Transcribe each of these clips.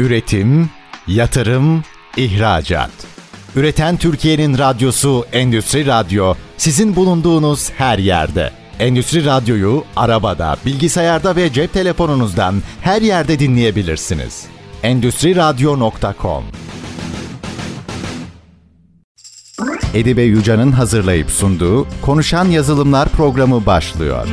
Üretim, yatırım, ihracat. Üreten Türkiye'nin radyosu Endüstri Radyo sizin bulunduğunuz her yerde. Endüstri Radyo'yu arabada, bilgisayarda ve cep telefonunuzdan her yerde dinleyebilirsiniz. Endüstri Radyo.com Edibe Yuca'nın hazırlayıp sunduğu Konuşan Yazılımlar programı başlıyor.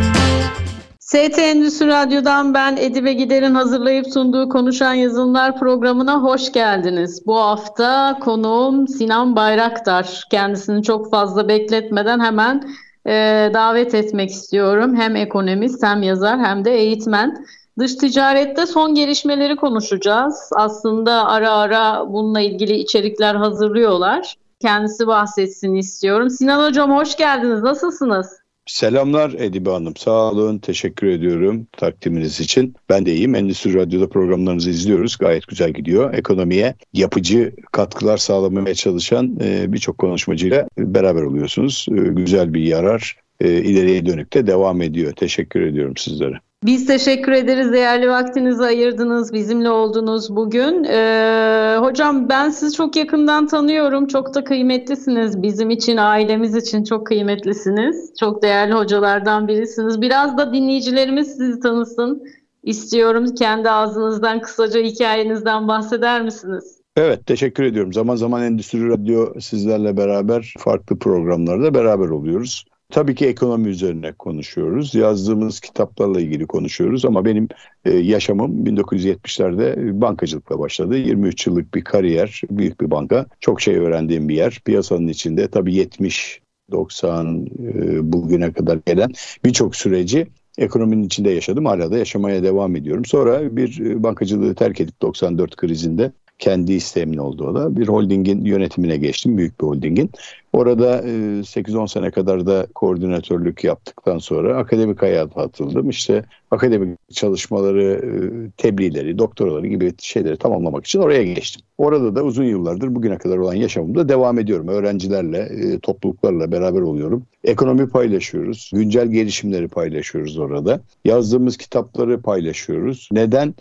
ST Endüstri Radyo'dan ben Edibe Gider'in hazırlayıp sunduğu Konuşan Yazılımlar programına hoş geldiniz. Bu hafta konuğum Sinan Bayraktar. Kendisini çok fazla bekletmeden hemen e, davet etmek istiyorum. Hem ekonomist hem yazar hem de eğitmen. Dış ticarette son gelişmeleri konuşacağız. Aslında ara ara bununla ilgili içerikler hazırlıyorlar. Kendisi bahsetsin istiyorum. Sinan Hocam hoş geldiniz. Nasılsınız? Selamlar Edibe Hanım. Sağ olun. Teşekkür ediyorum takdiminiz için. Ben de iyiyim. Endüstri Radyo'da programlarınızı izliyoruz. Gayet güzel gidiyor. Ekonomiye yapıcı katkılar sağlamaya çalışan e, birçok konuşmacıyla beraber oluyorsunuz. E, güzel bir yarar e, ileriye dönük de devam ediyor. Teşekkür ediyorum sizlere. Biz teşekkür ederiz. Değerli vaktinizi ayırdınız, bizimle oldunuz bugün. Ee, hocam ben sizi çok yakından tanıyorum. Çok da kıymetlisiniz. Bizim için, ailemiz için çok kıymetlisiniz. Çok değerli hocalardan birisiniz. Biraz da dinleyicilerimiz sizi tanısın istiyorum. Kendi ağzınızdan kısaca hikayenizden bahseder misiniz? Evet teşekkür ediyorum. Zaman zaman Endüstri Radyo sizlerle beraber farklı programlarda beraber oluyoruz. Tabii ki ekonomi üzerine konuşuyoruz. Yazdığımız kitaplarla ilgili konuşuyoruz ama benim e, yaşamım 1970'lerde bankacılıkla başladı. 23 yıllık bir kariyer, büyük bir banka. Çok şey öğrendiğim bir yer. Piyasanın içinde tabii 70 90 e, bugüne kadar gelen birçok süreci ekonominin içinde yaşadım. Hala da yaşamaya devam ediyorum. Sonra bir e, bankacılığı terk edip 94 krizinde kendi isteğimin olduğu da bir holdingin yönetimine geçtim. Büyük bir holdingin. Orada 8-10 e, sene kadar da koordinatörlük yaptıktan sonra akademik hayata atıldım. İşte akademik çalışmaları, e, tebliğleri, doktoraları gibi şeyleri tamamlamak için oraya geçtim. Orada da uzun yıllardır bugüne kadar olan yaşamımda devam ediyorum. Öğrencilerle, e, topluluklarla beraber oluyorum. Ekonomi paylaşıyoruz, güncel gelişimleri paylaşıyoruz orada. Yazdığımız kitapları paylaşıyoruz. Neden?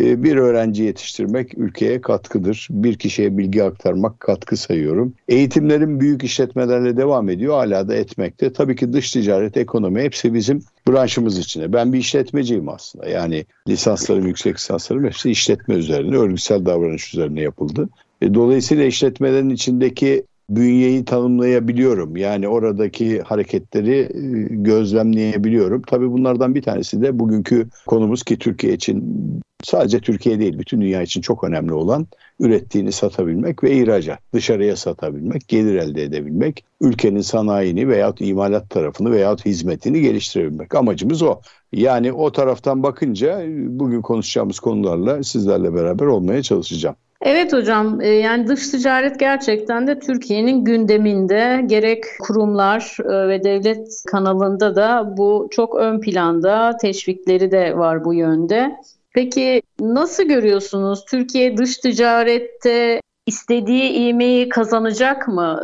Ee, bir öğrenci yetiştirmek ülkeye katkıdır. Bir kişiye bilgi aktarmak katkı sayıyorum. Eğitimlerim büyük işletmelerle devam ediyor. Hala da etmekte. Tabii ki dış ticaret, ekonomi hepsi bizim branşımız içinde. Ben bir işletmeciyim aslında. Yani lisanslarım, yüksek lisanslarım hepsi işletme üzerine, örgütsel davranış üzerine yapıldı. E, dolayısıyla işletmelerin içindeki bünyeyi tanımlayabiliyorum. Yani oradaki hareketleri e, gözlemleyebiliyorum. Tabii bunlardan bir tanesi de bugünkü konumuz ki Türkiye için sadece Türkiye değil bütün dünya için çok önemli olan ürettiğini satabilmek ve ihracat. Dışarıya satabilmek, gelir elde edebilmek, ülkenin sanayini veyahut imalat tarafını veyahut hizmetini geliştirebilmek. Amacımız o. Yani o taraftan bakınca bugün konuşacağımız konularla sizlerle beraber olmaya çalışacağım. Evet hocam e, yani dış ticaret gerçekten de Türkiye'nin gündeminde gerek kurumlar e, ve devlet kanalında da bu çok ön planda teşvikleri de var bu yönde. Peki nasıl görüyorsunuz Türkiye dış ticarette istediği ivmeyi kazanacak mı?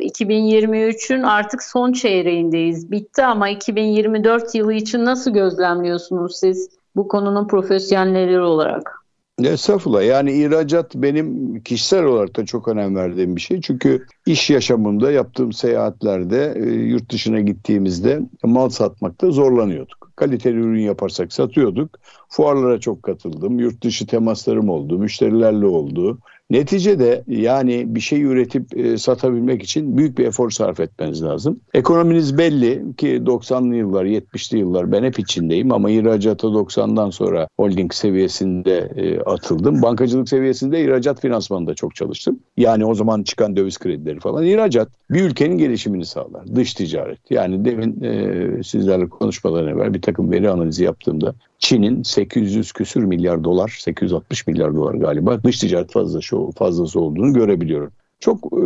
2023'ün artık son çeyreğindeyiz. Bitti ama 2024 yılı için nasıl gözlemliyorsunuz siz bu konunun profesyonelleri olarak? Estağfurullah. Yani ihracat benim kişisel olarak da çok önem verdiğim bir şey. Çünkü iş yaşamımda yaptığım seyahatlerde e, yurt dışına gittiğimizde mal satmakta zorlanıyorduk. Kaliteli ürün yaparsak satıyorduk. Fuarlara çok katıldım. Yurt dışı temaslarım oldu. Müşterilerle oldu. Neticede yani bir şey üretip e, satabilmek için büyük bir efor sarf etmeniz lazım. Ekonominiz belli ki 90'lı yıllar, 70'li yıllar ben hep içindeyim ama ihracata 90'dan sonra holding seviyesinde e, atıldım. Bankacılık seviyesinde ihracat finansmanında çok çalıştım. Yani o zaman çıkan döviz kredileri falan. İhracat bir ülkenin gelişimini sağlar. Dış ticaret. Yani demin e, sizlerle konuşmadan evvel bir takım veri analizi yaptığımda Çin'in 800 küsür milyar dolar, 860 milyar dolar galiba dış ticaret fazlası, fazlası olduğunu görebiliyorum. Çok e,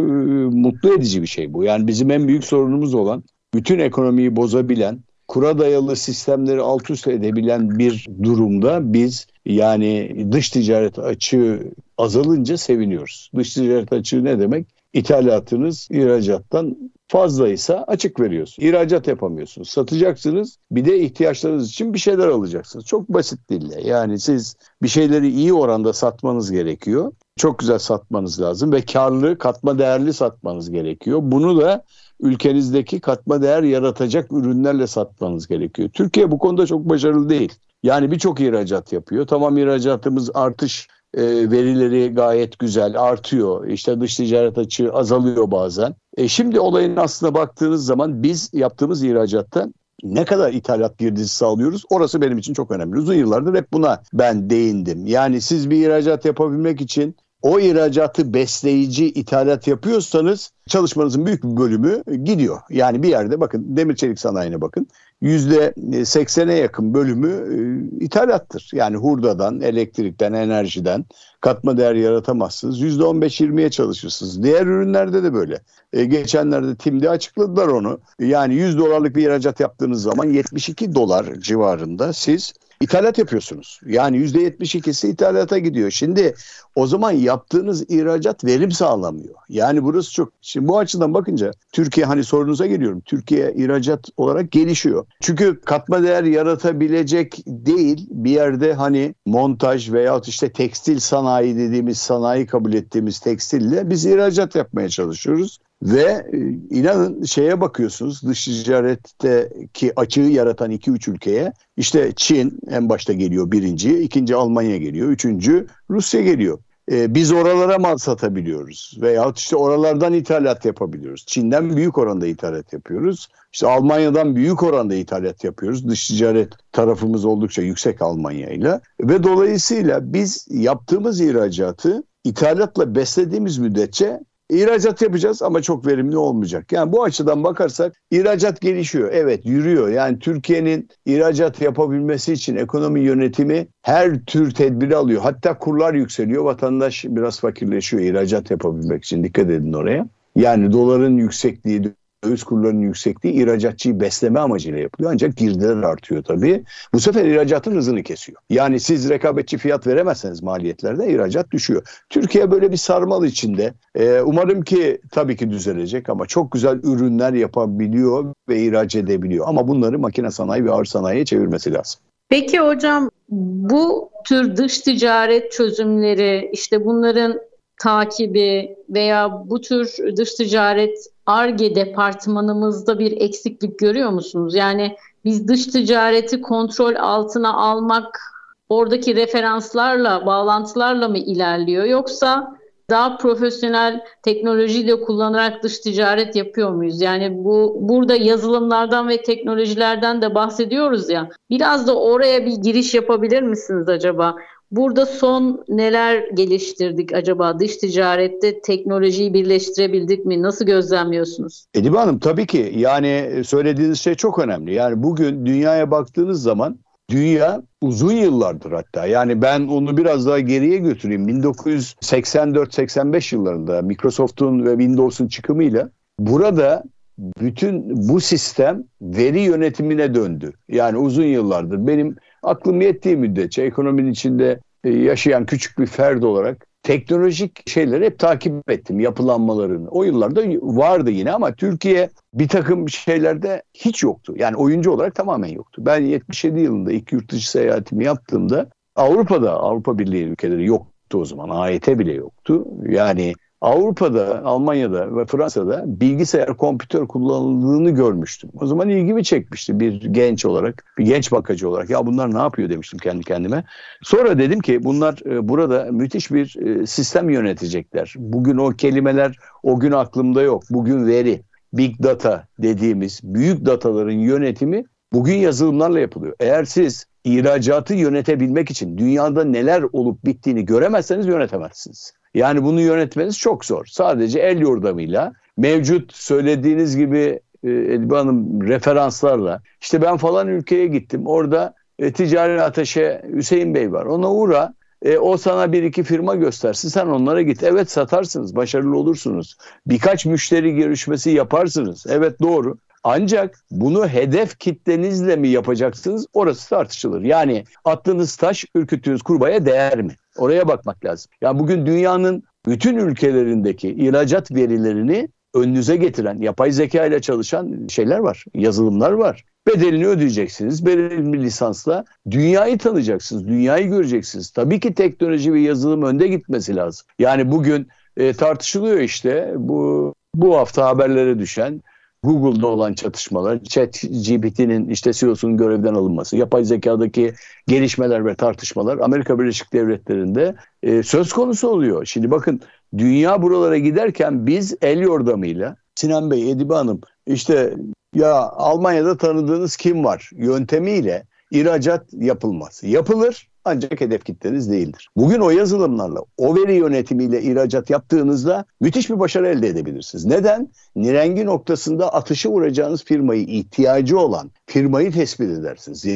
mutlu edici bir şey bu. Yani bizim en büyük sorunumuz olan bütün ekonomiyi bozabilen, kura dayalı sistemleri alt üst edebilen bir durumda biz yani dış ticaret açığı azalınca seviniyoruz. Dış ticaret açığı ne demek? İthalatınız ihracattan Fazlaysa açık veriyorsun. İhracat yapamıyorsunuz. Satacaksınız. Bir de ihtiyaçlarınız için bir şeyler alacaksınız. Çok basit dille. Yani siz bir şeyleri iyi oranda satmanız gerekiyor. Çok güzel satmanız lazım ve karlı, katma değerli satmanız gerekiyor. Bunu da ülkenizdeki katma değer yaratacak ürünlerle satmanız gerekiyor. Türkiye bu konuda çok başarılı değil. Yani birçok ihracat yapıyor. Tamam ihracatımız artış e, verileri gayet güzel artıyor. İşte dış ticaret açığı azalıyor bazen. E, şimdi olayın aslına baktığınız zaman biz yaptığımız ihracatta ne kadar ithalat girdisi sağlıyoruz orası benim için çok önemli. Uzun yıllardır hep buna ben değindim. Yani siz bir ihracat yapabilmek için o ihracatı besleyici ithalat yapıyorsanız çalışmanızın büyük bir bölümü gidiyor. Yani bir yerde bakın demir çelik sanayine bakın. %80'e yakın bölümü e, ithalattır. Yani hurdadan, elektrikten, enerjiden katma değer yaratamazsınız. %15-20'ye çalışırsınız. Diğer ürünlerde de böyle. E, geçenlerde TİM'de açıkladılar onu. Yani 100 dolarlık bir ihracat yaptığınız zaman 72 dolar civarında siz ithalat yapıyorsunuz. Yani %72'si ithalata gidiyor. Şimdi o zaman yaptığınız ihracat verim sağlamıyor. Yani burası çok. Şimdi bu açıdan bakınca Türkiye hani sorunuza geliyorum. Türkiye ihracat olarak gelişiyor. Çünkü katma değer yaratabilecek değil bir yerde hani montaj veyahut işte tekstil sanayi dediğimiz sanayi kabul ettiğimiz tekstille biz ihracat yapmaya çalışıyoruz. Ve e, inanın şeye bakıyorsunuz dış ticaretteki açığı yaratan 2-3 ülkeye işte Çin en başta geliyor birinci, ikinci Almanya geliyor, üçüncü Rusya geliyor. Ee, biz oralara mal satabiliyoruz veyahut işte oralardan ithalat yapabiliyoruz. Çin'den büyük oranda ithalat yapıyoruz. İşte Almanya'dan büyük oranda ithalat yapıyoruz. Dış ticaret tarafımız oldukça yüksek Almanya ile ve dolayısıyla biz yaptığımız ihracatı ithalatla beslediğimiz müddetçe İhracat yapacağız ama çok verimli olmayacak. Yani bu açıdan bakarsak ihracat gelişiyor. Evet yürüyor. Yani Türkiye'nin ihracat yapabilmesi için ekonomi yönetimi her tür tedbiri alıyor. Hatta kurlar yükseliyor. Vatandaş biraz fakirleşiyor ihracat yapabilmek için. Dikkat edin oraya. Yani doların yüksekliği, döviz kurlarının yüksekliği ihracatçıyı besleme amacıyla yapılıyor. Ancak girdiler artıyor tabii. Bu sefer ihracatın hızını kesiyor. Yani siz rekabetçi fiyat veremezseniz maliyetlerde ihracat düşüyor. Türkiye böyle bir sarmal içinde. Ee, umarım ki tabii ki düzelecek ama çok güzel ürünler yapabiliyor ve ihraç edebiliyor. Ama bunları makine sanayi ve ağır sanayiye çevirmesi lazım. Peki hocam bu tür dış ticaret çözümleri işte bunların takibi veya bu tür dış ticaret ARGE departmanımızda bir eksiklik görüyor musunuz? Yani biz dış ticareti kontrol altına almak oradaki referanslarla, bağlantılarla mı ilerliyor yoksa daha profesyonel teknolojiyle kullanarak dış ticaret yapıyor muyuz? Yani bu burada yazılımlardan ve teknolojilerden de bahsediyoruz ya. Biraz da oraya bir giriş yapabilir misiniz acaba? Burada son neler geliştirdik acaba? Dış ticarette teknolojiyi birleştirebildik mi? Nasıl gözlemliyorsunuz? Edibe Hanım tabii ki yani söylediğiniz şey çok önemli. Yani bugün dünyaya baktığınız zaman dünya uzun yıllardır hatta yani ben onu biraz daha geriye götüreyim. 1984-85 yıllarında Microsoft'un ve Windows'un çıkımıyla burada bütün bu sistem veri yönetimine döndü. Yani uzun yıllardır benim aklım yettiği müddetçe ekonominin içinde e, yaşayan küçük bir ferd olarak teknolojik şeyleri hep takip ettim yapılanmalarını. O yıllarda vardı yine ama Türkiye bir takım şeylerde hiç yoktu. Yani oyuncu olarak tamamen yoktu. Ben 77 yılında ilk yurt dışı seyahatimi yaptığımda Avrupa'da Avrupa Birliği ülkeleri yoktu o zaman. AYT bile yoktu. Yani Avrupa'da, Almanya'da ve Fransa'da bilgisayar, kompütör kullanıldığını görmüştüm. O zaman ilgimi çekmişti bir genç olarak, bir genç bakıcı olarak. Ya bunlar ne yapıyor demiştim kendi kendime. Sonra dedim ki bunlar e, burada müthiş bir e, sistem yönetecekler. Bugün o kelimeler o gün aklımda yok. Bugün veri, big data dediğimiz büyük dataların yönetimi bugün yazılımlarla yapılıyor. Eğer siz ihracatı yönetebilmek için dünyada neler olup bittiğini göremezseniz yönetemezsiniz. Yani bunu yönetmeniz çok zor. Sadece el yordamıyla mevcut söylediğiniz gibi e, Edip Hanım referanslarla işte ben falan ülkeye gittim orada e, ticari ateşe Hüseyin Bey var ona uğra e, o sana bir iki firma göstersin sen onlara git. Evet satarsınız başarılı olursunuz. Birkaç müşteri görüşmesi yaparsınız. Evet doğru. Ancak bunu hedef kitlenizle mi yapacaksınız orası tartışılır. Yani attığınız taş ürküttüğünüz kurbağaya değer mi? Oraya bakmak lazım. Ya yani bugün dünyanın bütün ülkelerindeki ihracat verilerini önünüze getiren, yapay zeka ile çalışan şeyler var, yazılımlar var. Bedelini ödeyeceksiniz. Belirli lisansla dünyayı tanıyacaksınız, dünyayı göreceksiniz. Tabii ki teknoloji ve yazılım önde gitmesi lazım. Yani bugün e, tartışılıyor işte bu bu hafta haberlere düşen Google'da olan çatışmalar, ChatGPT'nin işte CEO'sunun görevden alınması, yapay zekadaki gelişmeler ve tartışmalar Amerika Birleşik Devletleri'nde e, söz konusu oluyor. Şimdi bakın dünya buralara giderken biz el yordamıyla Sinan Bey, Edibe Hanım işte ya Almanya'da tanıdığınız kim var yöntemiyle ihracat yapılmaz. Yapılır ancak hedef kitleniz değildir. Bugün o yazılımlarla, o veri yönetimiyle ihracat yaptığınızda müthiş bir başarı elde edebilirsiniz. Neden? Nirengi noktasında atışı vuracağınız firmayı, ihtiyacı olan firmayı tespit edersiniz.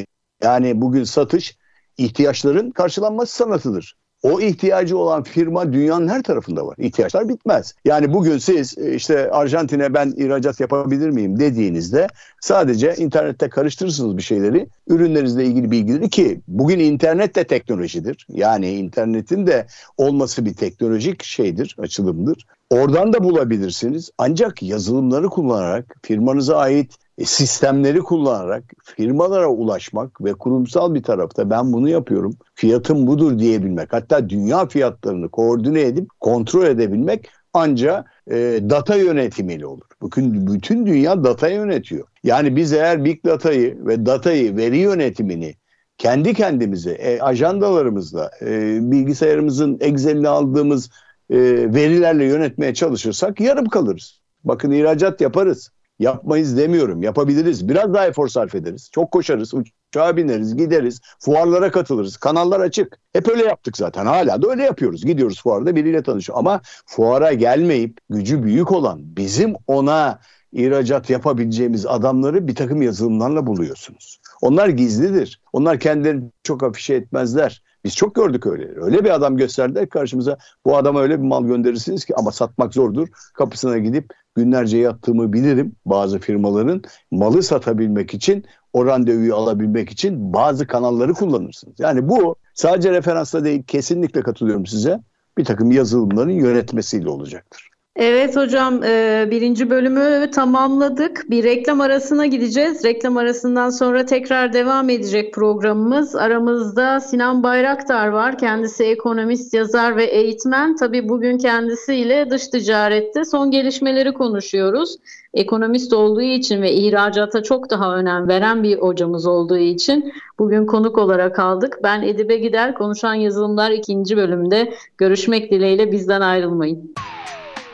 Yani bugün satış ihtiyaçların karşılanması sanatıdır. O ihtiyacı olan firma dünyanın her tarafında var. İhtiyaçlar bitmez. Yani bugün siz e, işte Arjantin'e ben ihracat yapabilir miyim dediğinizde sadece internette karıştırırsınız bir şeyleri. Ürünlerinizle ilgili bilgileri ki bugün internet de teknolojidir. Yani internetin de olması bir teknolojik şeydir, açılımdır. Oradan da bulabilirsiniz. Ancak yazılımları kullanarak firmanıza ait sistemleri kullanarak firmalara ulaşmak ve kurumsal bir tarafta ben bunu yapıyorum, fiyatım budur diyebilmek, hatta dünya fiyatlarını koordine edip kontrol edebilmek ancak e, data yönetimiyle olur. Bugün bütün dünya data yönetiyor. Yani biz eğer big datayı ve datayı, veri yönetimini kendi kendimize, e, ajandalarımızla, e, bilgisayarımızın Excel'ini aldığımız e, verilerle yönetmeye çalışırsak yarım kalırız. Bakın ihracat yaparız. Yapmayız demiyorum. Yapabiliriz. Biraz daha efor sarf ederiz. Çok koşarız. Uçağa bineriz. Gideriz. Fuarlara katılırız. Kanallar açık. Hep öyle yaptık zaten. Hala da öyle yapıyoruz. Gidiyoruz fuarda biriyle tanışıyor. Ama fuara gelmeyip gücü büyük olan bizim ona ihracat yapabileceğimiz adamları bir takım yazılımlarla buluyorsunuz. Onlar gizlidir. Onlar kendilerini çok afişe etmezler. Biz çok gördük öyle. Öyle bir adam gösterdiler karşımıza. Bu adama öyle bir mal gönderirsiniz ki ama satmak zordur. Kapısına gidip günlerce yattığımı bilirim bazı firmaların. Malı satabilmek için, o randevuyu alabilmek için bazı kanalları kullanırsınız. Yani bu sadece referansla değil kesinlikle katılıyorum size. Bir takım yazılımların yönetmesiyle olacaktır. Evet hocam e, birinci bölümü tamamladık. Bir reklam arasına gideceğiz. Reklam arasından sonra tekrar devam edecek programımız. Aramızda Sinan Bayraktar var. Kendisi ekonomist, yazar ve eğitmen. Tabii bugün kendisiyle dış ticarette son gelişmeleri konuşuyoruz. Ekonomist olduğu için ve ihracata çok daha önem veren bir hocamız olduğu için bugün konuk olarak aldık. Ben Edibe Gider, Konuşan Yazılımlar ikinci bölümde görüşmek dileğiyle bizden ayrılmayın.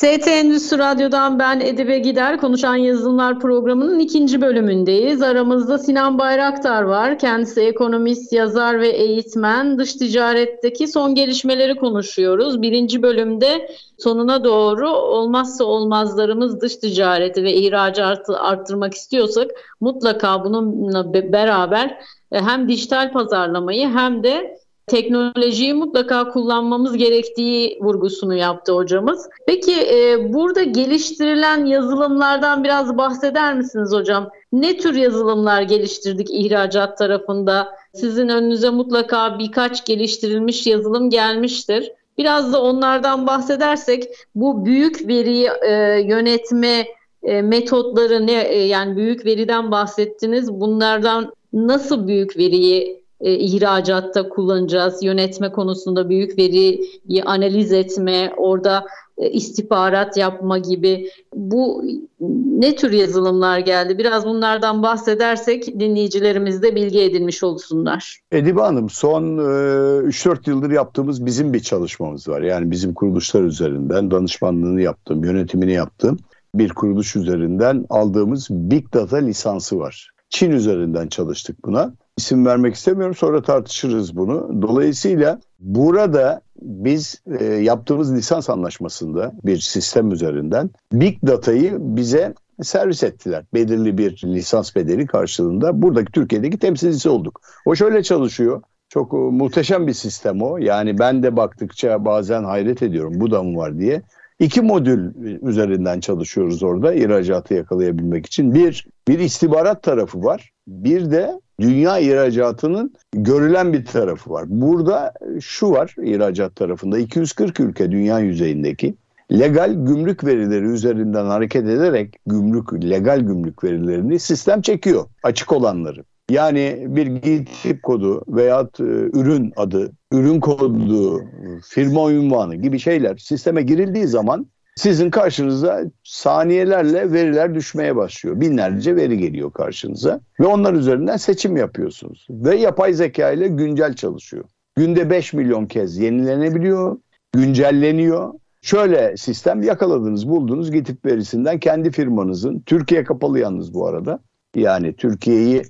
ST Endüstri Radyo'dan ben Edibe Gider. Konuşan Yazılımlar programının ikinci bölümündeyiz. Aramızda Sinan Bayraktar var. Kendisi ekonomist, yazar ve eğitmen. Dış ticaretteki son gelişmeleri konuşuyoruz. Birinci bölümde sonuna doğru olmazsa olmazlarımız dış ticareti ve ihracatı arttırmak istiyorsak mutlaka bununla beraber e, hem dijital pazarlamayı hem de teknolojiyi mutlaka kullanmamız gerektiği vurgusunu yaptı hocamız. Peki e, burada geliştirilen yazılımlardan biraz bahseder misiniz hocam? Ne tür yazılımlar geliştirdik ihracat tarafında? Sizin önünüze mutlaka birkaç geliştirilmiş yazılım gelmiştir. Biraz da onlardan bahsedersek bu büyük veri e, yönetme e, metotları ne e, yani büyük veriden bahsettiniz. Bunlardan nasıl büyük veriyi e, ihracatta kullanacağız. Yönetme konusunda büyük veriyi analiz etme, orada e, istihbarat yapma gibi bu ne tür yazılımlar geldi? Biraz bunlardan bahsedersek dinleyicilerimiz de bilgi edinmiş olsunlar. Edibe Hanım son e, 3-4 yıldır yaptığımız bizim bir çalışmamız var. Yani bizim kuruluşlar üzerinden danışmanlığını yaptım, yönetimini yaptım. Bir kuruluş üzerinden aldığımız Big Data lisansı var. Çin üzerinden çalıştık buna isim vermek istemiyorum sonra tartışırız bunu. Dolayısıyla burada biz e, yaptığımız lisans anlaşmasında bir sistem üzerinden Big Data'yı bize servis ettiler. Belirli bir lisans bedeli karşılığında buradaki Türkiye'deki temsilcisi olduk. O şöyle çalışıyor. Çok muhteşem bir sistem o. Yani ben de baktıkça bazen hayret ediyorum bu da mı var diye. İki modül üzerinden çalışıyoruz orada ihracatı yakalayabilmek için. Bir, bir istihbarat tarafı var. Bir de dünya ihracatının görülen bir tarafı var. Burada şu var ihracat tarafında 240 ülke dünya yüzeyindeki legal gümrük verileri üzerinden hareket ederek gümrük legal gümrük verilerini sistem çekiyor açık olanları. Yani bir GİTİP kodu veya e, ürün adı, ürün kodu, firma ünvanı gibi şeyler sisteme girildiği zaman sizin karşınıza saniyelerle veriler düşmeye başlıyor. Binlerce veri geliyor karşınıza ve onlar üzerinden seçim yapıyorsunuz. Ve yapay zeka ile güncel çalışıyor. Günde 5 milyon kez yenilenebiliyor, güncelleniyor. Şöyle sistem yakaladınız, buldunuz GİTİP verisinden kendi firmanızın, Türkiye kapalı yalnız bu arada. Yani Türkiye'yi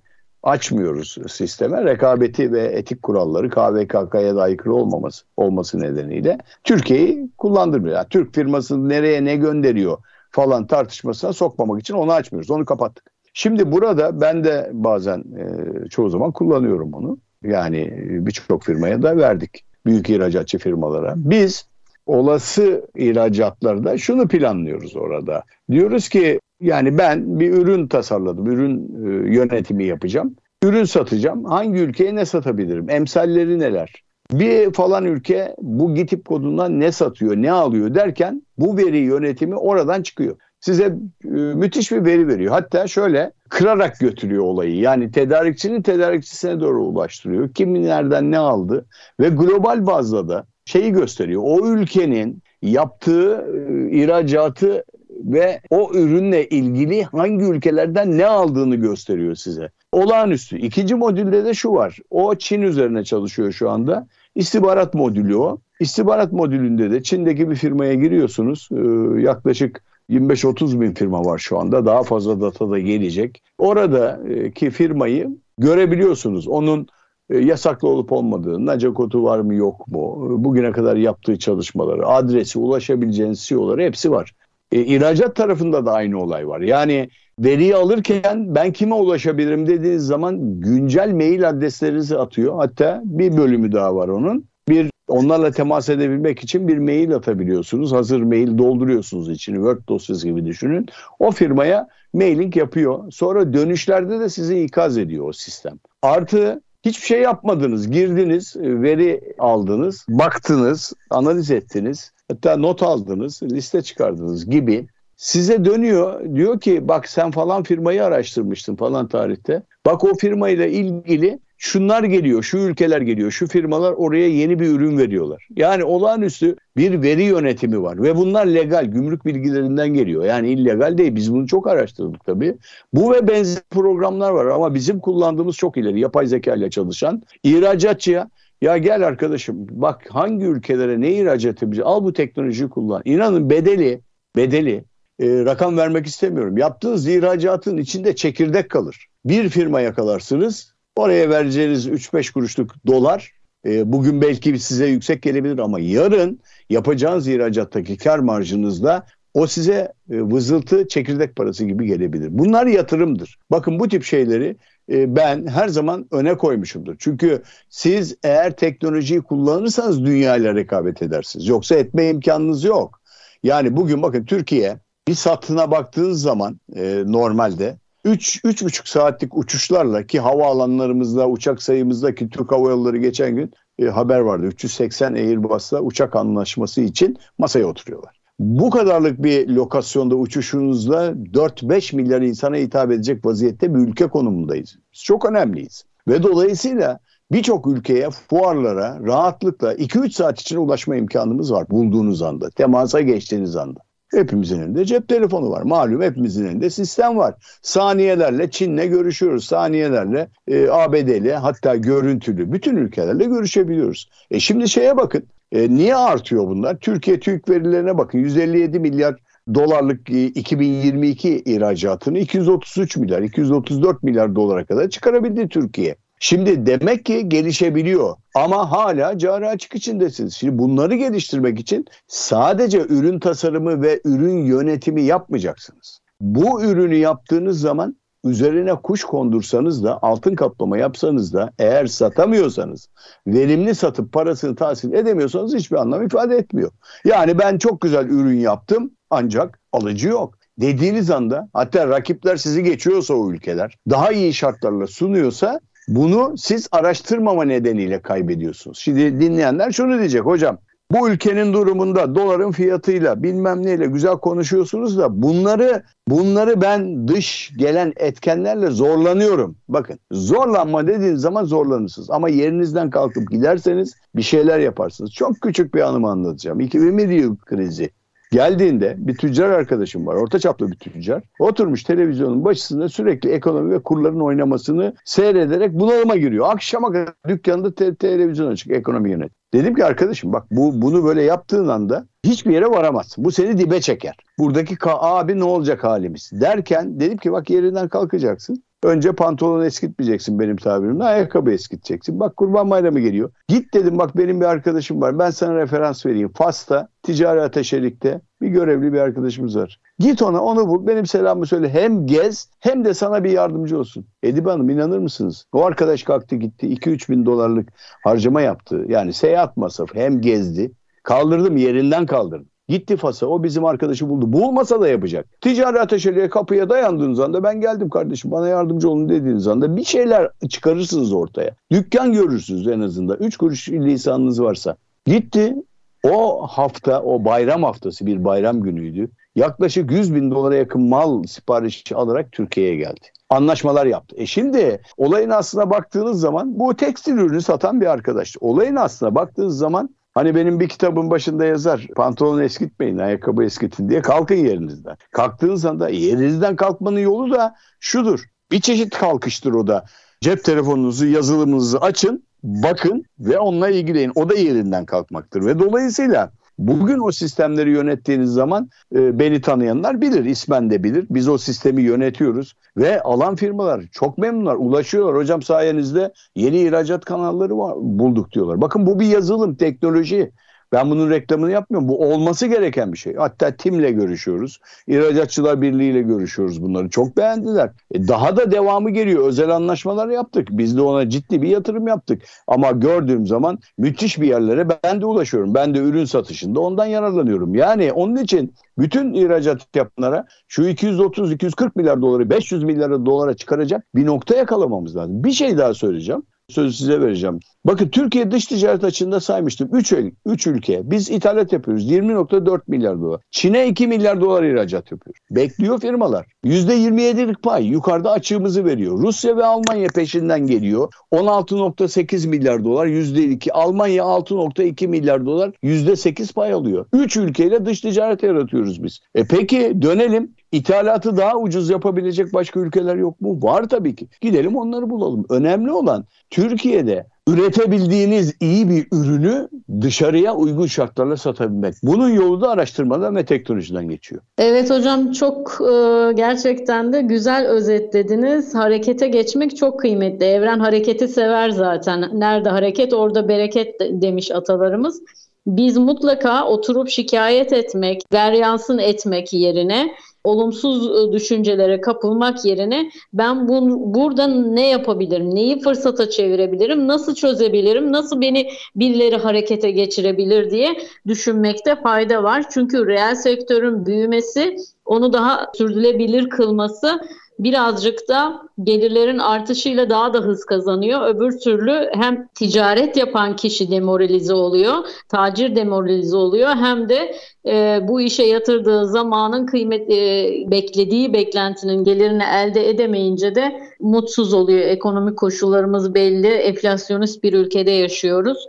açmıyoruz sisteme. Rekabeti ve etik kuralları KVKK'ya da aykırı olmaması olması nedeniyle Türkiye'yi kullandırmıyor. Yani Türk firması nereye ne gönderiyor falan tartışmasına sokmamak için onu açmıyoruz. Onu kapattık. Şimdi burada ben de bazen e, çoğu zaman kullanıyorum onu. Yani birçok firmaya da verdik. Büyük ihracatçı firmalara. Biz olası ihracatlarda şunu planlıyoruz orada. Diyoruz ki yani ben bir ürün tasarladım, ürün e, yönetimi yapacağım. Ürün satacağım. Hangi ülkeye ne satabilirim? Emsalleri neler? Bir falan ülke bu GİTİP kodundan ne satıyor, ne alıyor derken bu veri yönetimi oradan çıkıyor. Size e, müthiş bir veri veriyor. Hatta şöyle kırarak götürüyor olayı. Yani tedarikçinin tedarikçisine doğru ulaştırıyor. Kim nereden ne aldı ve global bazda da şeyi gösteriyor. O ülkenin yaptığı e, ihracatı ve o ürünle ilgili hangi ülkelerden ne aldığını gösteriyor size. Olağanüstü. İkinci modülde de şu var. O Çin üzerine çalışıyor şu anda. İstihbarat modülü o. İstihbarat modülünde de Çin'deki bir firmaya giriyorsunuz. Ee, yaklaşık 25-30 bin firma var şu anda. Daha fazla data da gelecek. Oradaki firmayı görebiliyorsunuz. Onun e, yasaklı olup olmadığını, nacakotu var mı yok mu, bugüne kadar yaptığı çalışmaları, adresi, ulaşabileceğiniz CEO'ları hepsi var. E, ihracat tarafında da aynı olay var. Yani veriyi alırken ben kime ulaşabilirim dediğiniz zaman güncel mail adreslerinizi atıyor. Hatta bir bölümü daha var onun. Bir onlarla temas edebilmek için bir mail atabiliyorsunuz. Hazır mail dolduruyorsunuz içini Word dosyası gibi düşünün. O firmaya mailing yapıyor. Sonra dönüşlerde de sizi ikaz ediyor o sistem. Artı Hiçbir şey yapmadınız. Girdiniz, veri aldınız, baktınız, analiz ettiniz. Hatta not aldınız, liste çıkardınız gibi size dönüyor. Diyor ki bak sen falan firmayı araştırmıştın falan tarihte. Bak o firmayla ilgili şunlar geliyor, şu ülkeler geliyor, şu firmalar oraya yeni bir ürün veriyorlar. Yani olağanüstü bir veri yönetimi var ve bunlar legal, gümrük bilgilerinden geliyor. Yani illegal değil. Biz bunu çok araştırdık tabii. Bu ve benzer programlar var ama bizim kullandığımız çok ileri. Yapay zeka ile çalışan ihracatçıya ya gel arkadaşım bak hangi ülkelere ne ihracat yapacağız? Al bu teknolojiyi kullan. İnanın bedeli, bedeli e, rakam vermek istemiyorum. Yaptığınız ihracatın içinde çekirdek kalır. Bir firma yakalarsınız Oraya vereceğiniz 3-5 kuruşluk dolar e, bugün belki size yüksek gelebilir ama yarın yapacağınız ihracattaki kar marjınızda o size e, vızıltı çekirdek parası gibi gelebilir. Bunlar yatırımdır. Bakın bu tip şeyleri e, ben her zaman öne koymuşumdur. Çünkü siz eğer teknolojiyi kullanırsanız dünya ile rekabet edersiniz. Yoksa etme imkanınız yok. Yani bugün bakın Türkiye bir satına baktığınız zaman e, normalde 3 3,5 saatlik uçuşlarla ki havaalanlarımızda uçak sayımızdaki Türk Hava Yolları geçen gün e, haber vardı. 380 Airbus'la uçak anlaşması için masaya oturuyorlar. Bu kadarlık bir lokasyonda uçuşunuzla 4-5 milyar insana hitap edecek vaziyette bir ülke konumundayız. Biz çok önemliyiz. Ve dolayısıyla birçok ülkeye, fuarlara rahatlıkla 2-3 saat için ulaşma imkanımız var bulduğunuz anda, temasa geçtiğiniz anda. Hepimizin elinde cep telefonu var. Malum hepimizin elinde sistem var. Saniyelerle Çin'le görüşüyoruz. Saniyelerle e, ABD'li hatta görüntülü bütün ülkelerle görüşebiliyoruz. E şimdi şeye bakın. E, niye artıyor bunlar? Türkiye TÜİK verilerine bakın. 157 milyar dolarlık 2022 e, ihracatını 233 milyar, 234 milyar dolara kadar çıkarabildi Türkiye. Şimdi demek ki gelişebiliyor ama hala cari açık içindesiniz. Şimdi bunları geliştirmek için sadece ürün tasarımı ve ürün yönetimi yapmayacaksınız. Bu ürünü yaptığınız zaman üzerine kuş kondursanız da altın kaplama yapsanız da eğer satamıyorsanız verimli satıp parasını tahsil edemiyorsanız hiçbir anlam ifade etmiyor. Yani ben çok güzel ürün yaptım ancak alıcı yok dediğiniz anda hatta rakipler sizi geçiyorsa o ülkeler daha iyi şartlarla sunuyorsa bunu siz araştırmama nedeniyle kaybediyorsunuz. Şimdi dinleyenler şunu diyecek hocam bu ülkenin durumunda doların fiyatıyla bilmem neyle güzel konuşuyorsunuz da bunları bunları ben dış gelen etkenlerle zorlanıyorum. Bakın zorlanma dediğiniz zaman zorlanırsınız ama yerinizden kalkıp giderseniz bir şeyler yaparsınız. Çok küçük bir anımı anlatacağım. 2001 yıl krizi. Geldiğinde bir tüccar arkadaşım var. Orta çaplı bir tüccar. Oturmuş televizyonun başında sürekli ekonomi ve kurların oynamasını seyrederek bunalıma giriyor. Akşama kadar dükkanda te- televizyon açık ekonomi yönet. Dedim ki arkadaşım bak bu bunu böyle yaptığın anda hiçbir yere varamazsın. Bu seni dibe çeker. Buradaki abi ne olacak halimiz derken dedim ki bak yerinden kalkacaksın. Önce pantolonu eskitmeyeceksin benim tabirimle. Ayakkabı eskiteceksin. Bak kurban bayramı geliyor. Git dedim bak benim bir arkadaşım var. Ben sana referans vereyim. Fas'ta ticari ateşelikte bir görevli bir arkadaşımız var. Git ona onu bul. Benim selamımı söyle. Hem gez hem de sana bir yardımcı olsun. Edip Hanım inanır mısınız? O arkadaş kalktı gitti. 2-3 bin dolarlık harcama yaptı. Yani seyahat masrafı hem gezdi. Kaldırdım yerinden kaldırdım. Gitti Fas'a o bizim arkadaşı buldu. Bulmasa da yapacak. Ticari ateşeliğe kapıya dayandığınız anda ben geldim kardeşim bana yardımcı olun dediğiniz anda bir şeyler çıkarırsınız ortaya. Dükkan görürsünüz en azından. Üç kuruş lisanınız varsa. Gitti o hafta o bayram haftası bir bayram günüydü. Yaklaşık 100 bin dolara yakın mal siparişi alarak Türkiye'ye geldi anlaşmalar yaptı. E şimdi olayın aslına baktığınız zaman bu tekstil ürünü satan bir arkadaş. Olayın aslına baktığınız zaman Hani benim bir kitabın başında yazar pantolonu eskitmeyin ayakkabı eskitin diye kalkın yerinizden. Kalktığınız anda yerinizden kalkmanın yolu da şudur. Bir çeşit kalkıştır o da. Cep telefonunuzu yazılımınızı açın bakın ve onunla ilgileyin. O da yerinden kalkmaktır ve dolayısıyla Bugün o sistemleri yönettiğiniz zaman e, beni tanıyanlar bilir, ismen de bilir. Biz o sistemi yönetiyoruz ve alan firmalar çok memnunlar, ulaşıyorlar. Hocam sayenizde yeni ihracat kanalları var, bulduk diyorlar. Bakın bu bir yazılım, teknoloji. Ben bunun reklamını yapmıyorum. Bu olması gereken bir şey. Hatta TİM'le görüşüyoruz. İhracatçılar Birliği ile görüşüyoruz bunları. Çok beğendiler. E daha da devamı geliyor. Özel anlaşmalar yaptık. Biz de ona ciddi bir yatırım yaptık. Ama gördüğüm zaman müthiş bir yerlere ben de ulaşıyorum. Ben de ürün satışında ondan yararlanıyorum. Yani onun için bütün ihracat yapanlara şu 230-240 milyar doları 500 milyar dolara çıkaracak bir nokta yakalamamız lazım. Bir şey daha söyleyeceğim sözü size vereceğim. Bakın Türkiye dış ticaret açığında saymıştım. 3 3 ülke. Biz ithalat yapıyoruz. 20.4 milyar dolar. Çin'e 2 milyar dolar ihracat yapıyoruz. Bekliyor firmalar. %27'lik pay yukarıda açığımızı veriyor. Rusya ve Almanya peşinden geliyor. 16.8 milyar dolar %2. Almanya 6.2 milyar dolar %8 pay alıyor. 3 ülkeyle dış ticaret yaratıyoruz biz. E peki dönelim. İthalatı daha ucuz yapabilecek başka ülkeler yok mu? Var tabii ki. Gidelim onları bulalım. Önemli olan Türkiye'de üretebildiğiniz iyi bir ürünü dışarıya uygun şartlarla satabilmek. Bunun yolu da araştırmadan ve teknolojiden geçiyor. Evet hocam çok e, gerçekten de güzel özetlediniz. Harekete geçmek çok kıymetli. Evren hareketi sever zaten. Nerede hareket orada bereket demiş atalarımız. Biz mutlaka oturup şikayet etmek, deryansın etmek yerine olumsuz ıı, düşüncelere kapılmak yerine ben bu, burada ne yapabilirim, neyi fırsata çevirebilirim, nasıl çözebilirim, nasıl beni birileri harekete geçirebilir diye düşünmekte fayda var. Çünkü reel sektörün büyümesi onu daha sürdürülebilir kılması birazcık da gelirlerin artışıyla daha da hız kazanıyor. Öbür türlü hem ticaret yapan kişi demoralize oluyor, tacir demoralize oluyor hem de e, bu işe yatırdığı zamanın kıymet e, beklediği beklentinin gelirini elde edemeyince de mutsuz oluyor. Ekonomik koşullarımız belli, enflasyonist bir ülkede yaşıyoruz.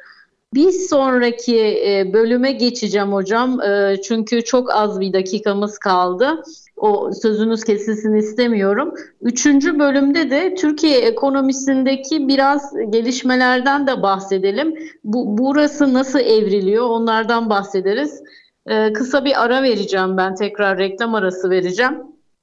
Bir sonraki e, bölüme geçeceğim hocam. E, çünkü çok az bir dakikamız kaldı o sözünüz kesilsin istemiyorum. Üçüncü bölümde de Türkiye ekonomisindeki biraz gelişmelerden de bahsedelim. Bu burası nasıl evriliyor onlardan bahsederiz. Ee, kısa bir ara vereceğim ben tekrar reklam arası vereceğim.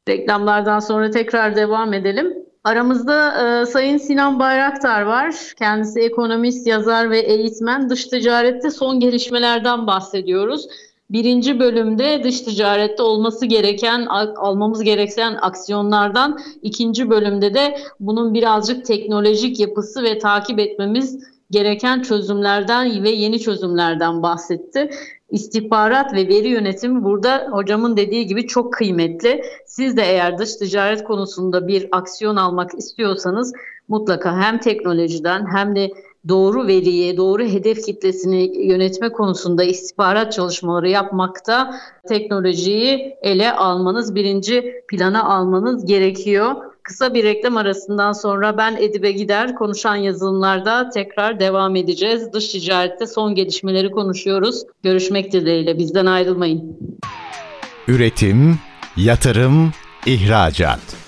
Reklamlardan sonra tekrar devam edelim. Aramızda e, Sayın Sinan Bayraktar var. Kendisi ekonomist, yazar ve eğitmen. Dış ticarette son gelişmelerden bahsediyoruz. Birinci bölümde dış ticarette olması gereken, almamız gereken aksiyonlardan, ikinci bölümde de bunun birazcık teknolojik yapısı ve takip etmemiz gereken çözümlerden ve yeni çözümlerden bahsetti. İstihbarat ve veri yönetimi burada hocamın dediği gibi çok kıymetli. Siz de eğer dış ticaret konusunda bir aksiyon almak istiyorsanız mutlaka hem teknolojiden hem de doğru veriye, doğru hedef kitlesini yönetme konusunda istihbarat çalışmaları yapmakta teknolojiyi ele almanız, birinci plana almanız gerekiyor. Kısa bir reklam arasından sonra ben Edibe Gider konuşan yazılımlarda tekrar devam edeceğiz. Dış ticarette son gelişmeleri konuşuyoruz. Görüşmek dileğiyle bizden ayrılmayın. Üretim, yatırım, ihracat.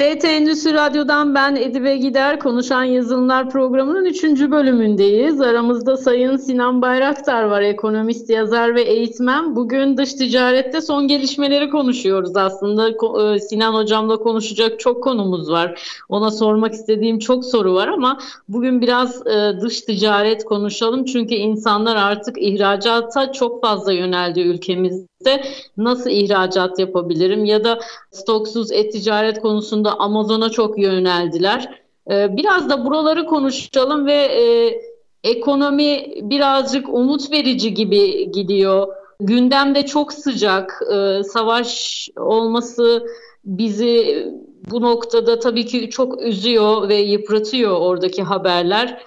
ST Endüstri Radyo'dan ben Edibe Gider Konuşan Yazılımlar programının 3. bölümündeyiz. Aramızda Sayın Sinan Bayraktar var, ekonomist, yazar ve eğitmen. Bugün dış ticarette son gelişmeleri konuşuyoruz aslında. E, Sinan Hocam'la konuşacak çok konumuz var. Ona sormak istediğim çok soru var ama bugün biraz e, dış ticaret konuşalım. Çünkü insanlar artık ihracata çok fazla yöneldi ülkemizde de nasıl ihracat yapabilirim ya da stoksuz et-ticaret konusunda Amazon'a çok yöneldiler. Ee, biraz da buraları konuşalım ve e, ekonomi birazcık umut verici gibi gidiyor. Gündemde çok sıcak, e, savaş olması bizi bu noktada tabii ki çok üzüyor ve yıpratıyor oradaki haberler.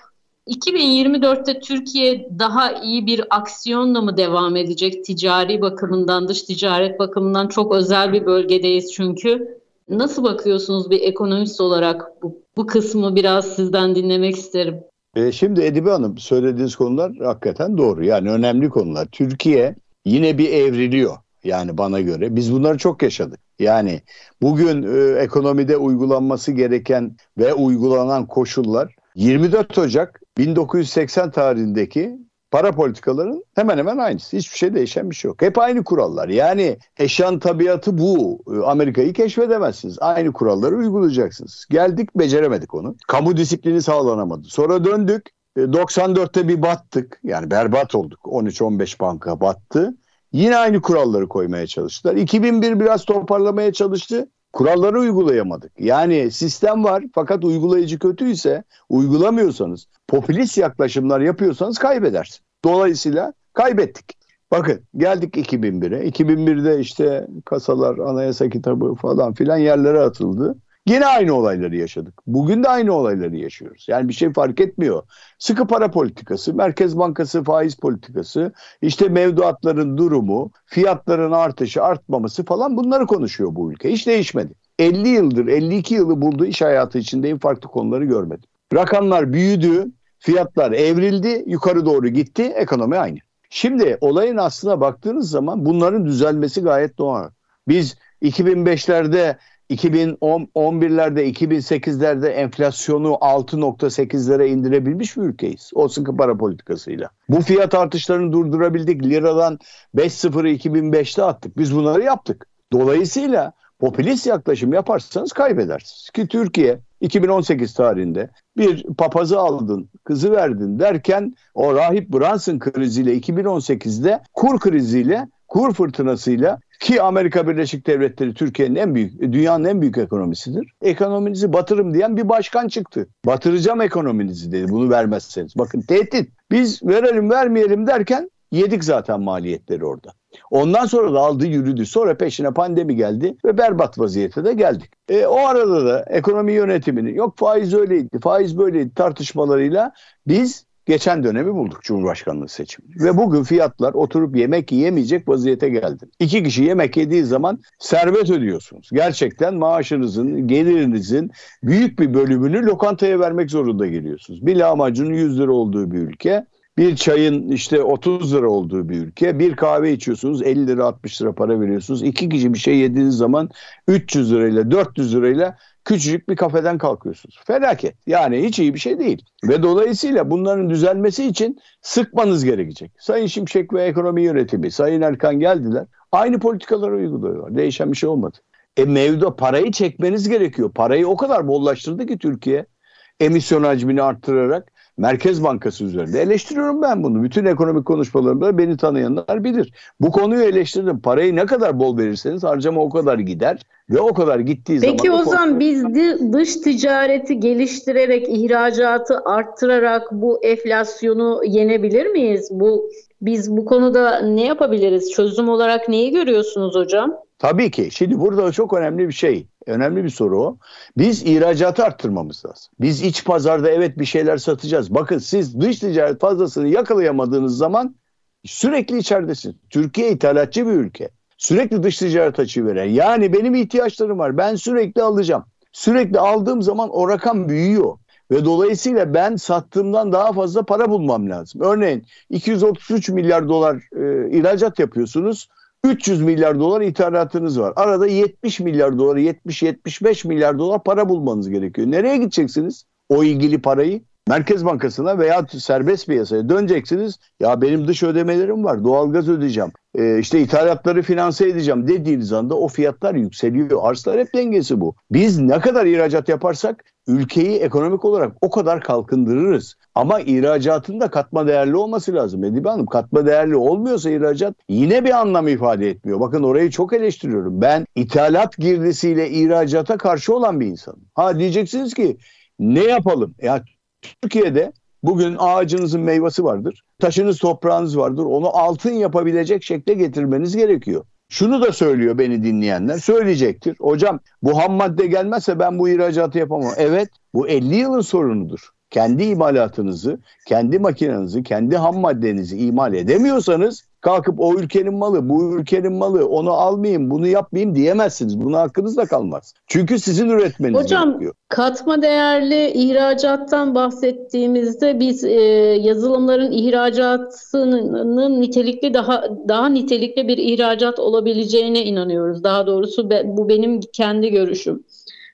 2024'te Türkiye daha iyi bir aksiyonla mı devam edecek ticari bakımından, dış ticaret bakımından çok özel bir bölgedeyiz çünkü. Nasıl bakıyorsunuz bir ekonomist olarak bu, bu kısmı biraz sizden dinlemek isterim. E şimdi Edibe Hanım söylediğiniz konular hakikaten doğru. Yani önemli konular. Türkiye yine bir evriliyor. Yani bana göre. Biz bunları çok yaşadık. Yani bugün e, ekonomide uygulanması gereken ve uygulanan koşullar 24 Ocak 1980 tarihindeki para politikaların hemen hemen aynısı. Hiçbir şey değişen bir şey yok. Hep aynı kurallar. Yani eşyan tabiatı bu. Amerika'yı keşfedemezsiniz. Aynı kuralları uygulayacaksınız. Geldik beceremedik onu. Kamu disiplini sağlanamadı. Sonra döndük. 94'te e, bir battık. Yani berbat olduk. 13-15 banka battı. Yine aynı kuralları koymaya çalıştılar. 2001 biraz toparlamaya çalıştı kuralları uygulayamadık. Yani sistem var fakat uygulayıcı kötüyse uygulamıyorsanız popülist yaklaşımlar yapıyorsanız kaybedersin. Dolayısıyla kaybettik. Bakın geldik 2001'e. 2001'de işte kasalar, anayasa kitabı falan filan yerlere atıldı. Yine aynı olayları yaşadık. Bugün de aynı olayları yaşıyoruz. Yani bir şey fark etmiyor. Sıkı para politikası, Merkez Bankası faiz politikası, işte mevduatların durumu, fiyatların artışı, artmaması falan bunları konuşuyor bu ülke. Hiç değişmedi. 50 yıldır, 52 yılı bulduğu iş hayatı içinde en farklı konuları görmedim. Rakamlar büyüdü, fiyatlar evrildi, yukarı doğru gitti, ekonomi aynı. Şimdi olayın aslına baktığınız zaman bunların düzelmesi gayet doğal. Biz 2005'lerde 2011'lerde 2008'lerde enflasyonu 6.8'lere indirebilmiş bir ülkeyiz. O sıkı para politikasıyla. Bu fiyat artışlarını durdurabildik. Liradan 5.0'ı 2005'te attık. Biz bunları yaptık. Dolayısıyla popülist yaklaşım yaparsanız kaybedersiniz. Ki Türkiye 2018 tarihinde bir papazı aldın, kızı verdin derken o rahip Brunson kriziyle 2018'de kur kriziyle kur fırtınasıyla ki Amerika Birleşik Devletleri Türkiye'nin en büyük, dünyanın en büyük ekonomisidir. Ekonominizi batırım diyen bir başkan çıktı. Batıracağım ekonominizi dedi bunu vermezseniz. Bakın tehdit. Biz verelim vermeyelim derken yedik zaten maliyetleri orada. Ondan sonra da aldı yürüdü. Sonra peşine pandemi geldi ve berbat vaziyete de geldik. E, o arada da ekonomi yönetimini yok faiz öyleydi, faiz böyleydi tartışmalarıyla biz geçen dönemi bulduk Cumhurbaşkanlığı seçimi. Ve bugün fiyatlar oturup yemek yiyemeyecek vaziyete geldi. İki kişi yemek yediği zaman servet ödüyorsunuz. Gerçekten maaşınızın, gelirinizin büyük bir bölümünü lokantaya vermek zorunda geliyorsunuz. Bir lahmacunun 100 lira olduğu bir ülke bir çayın işte 30 lira olduğu bir ülke. Bir kahve içiyorsunuz 50 lira 60 lira para veriyorsunuz. İki kişi bir şey yediğiniz zaman 300 lirayla 400 lirayla küçücük bir kafeden kalkıyorsunuz. Felaket. Yani hiç iyi bir şey değil. Ve dolayısıyla bunların düzelmesi için sıkmanız gerekecek. Sayın Şimşek ve ekonomi yönetimi, Sayın Erkan geldiler. Aynı politikaları uyguluyorlar. Değişen bir şey olmadı. E mevduda parayı çekmeniz gerekiyor. Parayı o kadar bollaştırdı ki Türkiye emisyon hacmini arttırarak Merkez Bankası üzerinde. Eleştiriyorum ben bunu. Bütün ekonomik konuşmalarımda beni tanıyanlar bilir. Bu konuyu eleştirdim. Parayı ne kadar bol verirseniz harcama o kadar gider ve o kadar gittiği Peki zaman... Peki o zaman biz dış ticareti geliştirerek, ihracatı arttırarak bu enflasyonu yenebilir miyiz? Bu biz bu konuda ne yapabiliriz? Çözüm olarak neyi görüyorsunuz hocam? Tabii ki. Şimdi burada çok önemli bir şey. Önemli bir soru o. Biz ihracatı arttırmamız lazım. Biz iç pazarda evet bir şeyler satacağız. Bakın siz dış ticaret fazlasını yakalayamadığınız zaman sürekli içeridesiniz. Türkiye ithalatçı bir ülke. Sürekli dış ticaret açığı veren. Yani benim ihtiyaçlarım var. Ben sürekli alacağım. Sürekli aldığım zaman o rakam büyüyor. Ve dolayısıyla ben sattığımdan daha fazla para bulmam lazım. Örneğin 233 milyar dolar e, ihracat yapıyorsunuz. 300 milyar dolar ithalatınız var. Arada 70 milyar dolar, 70-75 milyar dolar para bulmanız gerekiyor. Nereye gideceksiniz? O ilgili parayı Merkez Bankası'na veya serbest piyasaya döneceksiniz. Ya benim dış ödemelerim var. Doğalgaz ödeyeceğim. Ee, işte ithalatları finanse edeceğim dediğiniz anda o fiyatlar yükseliyor. Arzlar hep dengesi bu. Biz ne kadar ihracat yaparsak ülkeyi ekonomik olarak o kadar kalkındırırız. Ama ihracatın da katma değerli olması lazım Edibe Hanım. Katma değerli olmuyorsa ihracat yine bir anlam ifade etmiyor. Bakın orayı çok eleştiriyorum. Ben ithalat girdisiyle ihracata karşı olan bir insanım. Ha diyeceksiniz ki ne yapalım? Ya Türkiye'de bugün ağacınızın meyvesi vardır. Taşınız toprağınız vardır. Onu altın yapabilecek şekle getirmeniz gerekiyor. Şunu da söylüyor beni dinleyenler. Söyleyecektir. Hocam bu ham madde gelmezse ben bu ihracatı yapamam. Evet bu 50 yılın sorunudur. Kendi imalatınızı, kendi makinenizi, kendi ham maddenizi imal edemiyorsanız kalkıp o ülkenin malı, bu ülkenin malı, onu almayayım, bunu yapmayayım diyemezsiniz. Buna hakkınız da kalmaz. Çünkü sizin üretmeniz Hocam, gerekiyor. katma değerli ihracattan bahsettiğimizde biz e, yazılımların ihracatının nitelikli daha daha nitelikli bir ihracat olabileceğine inanıyoruz. Daha doğrusu be, bu benim kendi görüşüm.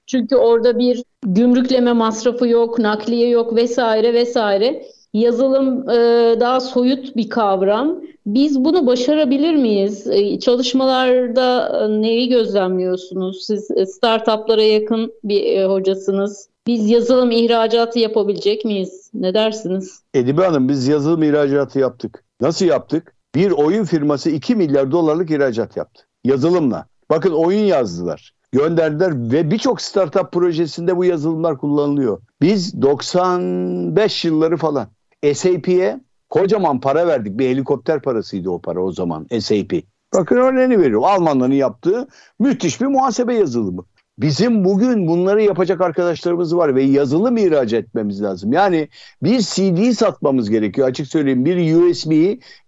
Çünkü orada bir gümrükleme masrafı yok, nakliye yok vesaire vesaire. Yazılım e, daha soyut bir kavram. Biz bunu başarabilir miyiz? E, çalışmalarda e, neyi gözlemliyorsunuz? Siz e, startuplara yakın bir e, hocasınız. Biz yazılım ihracatı yapabilecek miyiz? Ne dersiniz? Edibe Hanım biz yazılım ihracatı yaptık. Nasıl yaptık? Bir oyun firması 2 milyar dolarlık ihracat yaptı. Yazılımla. Bakın oyun yazdılar gönderdiler ve birçok startup projesinde bu yazılımlar kullanılıyor. Biz 95 yılları falan SAP'ye kocaman para verdik. Bir helikopter parasıydı o para o zaman SAP. Bakın örneğini veriyorum. Almanların yaptığı müthiş bir muhasebe yazılımı. Bizim bugün bunları yapacak arkadaşlarımız var ve yazılım ihraç etmemiz lazım. Yani bir CD satmamız gerekiyor açık söyleyeyim. Bir USB,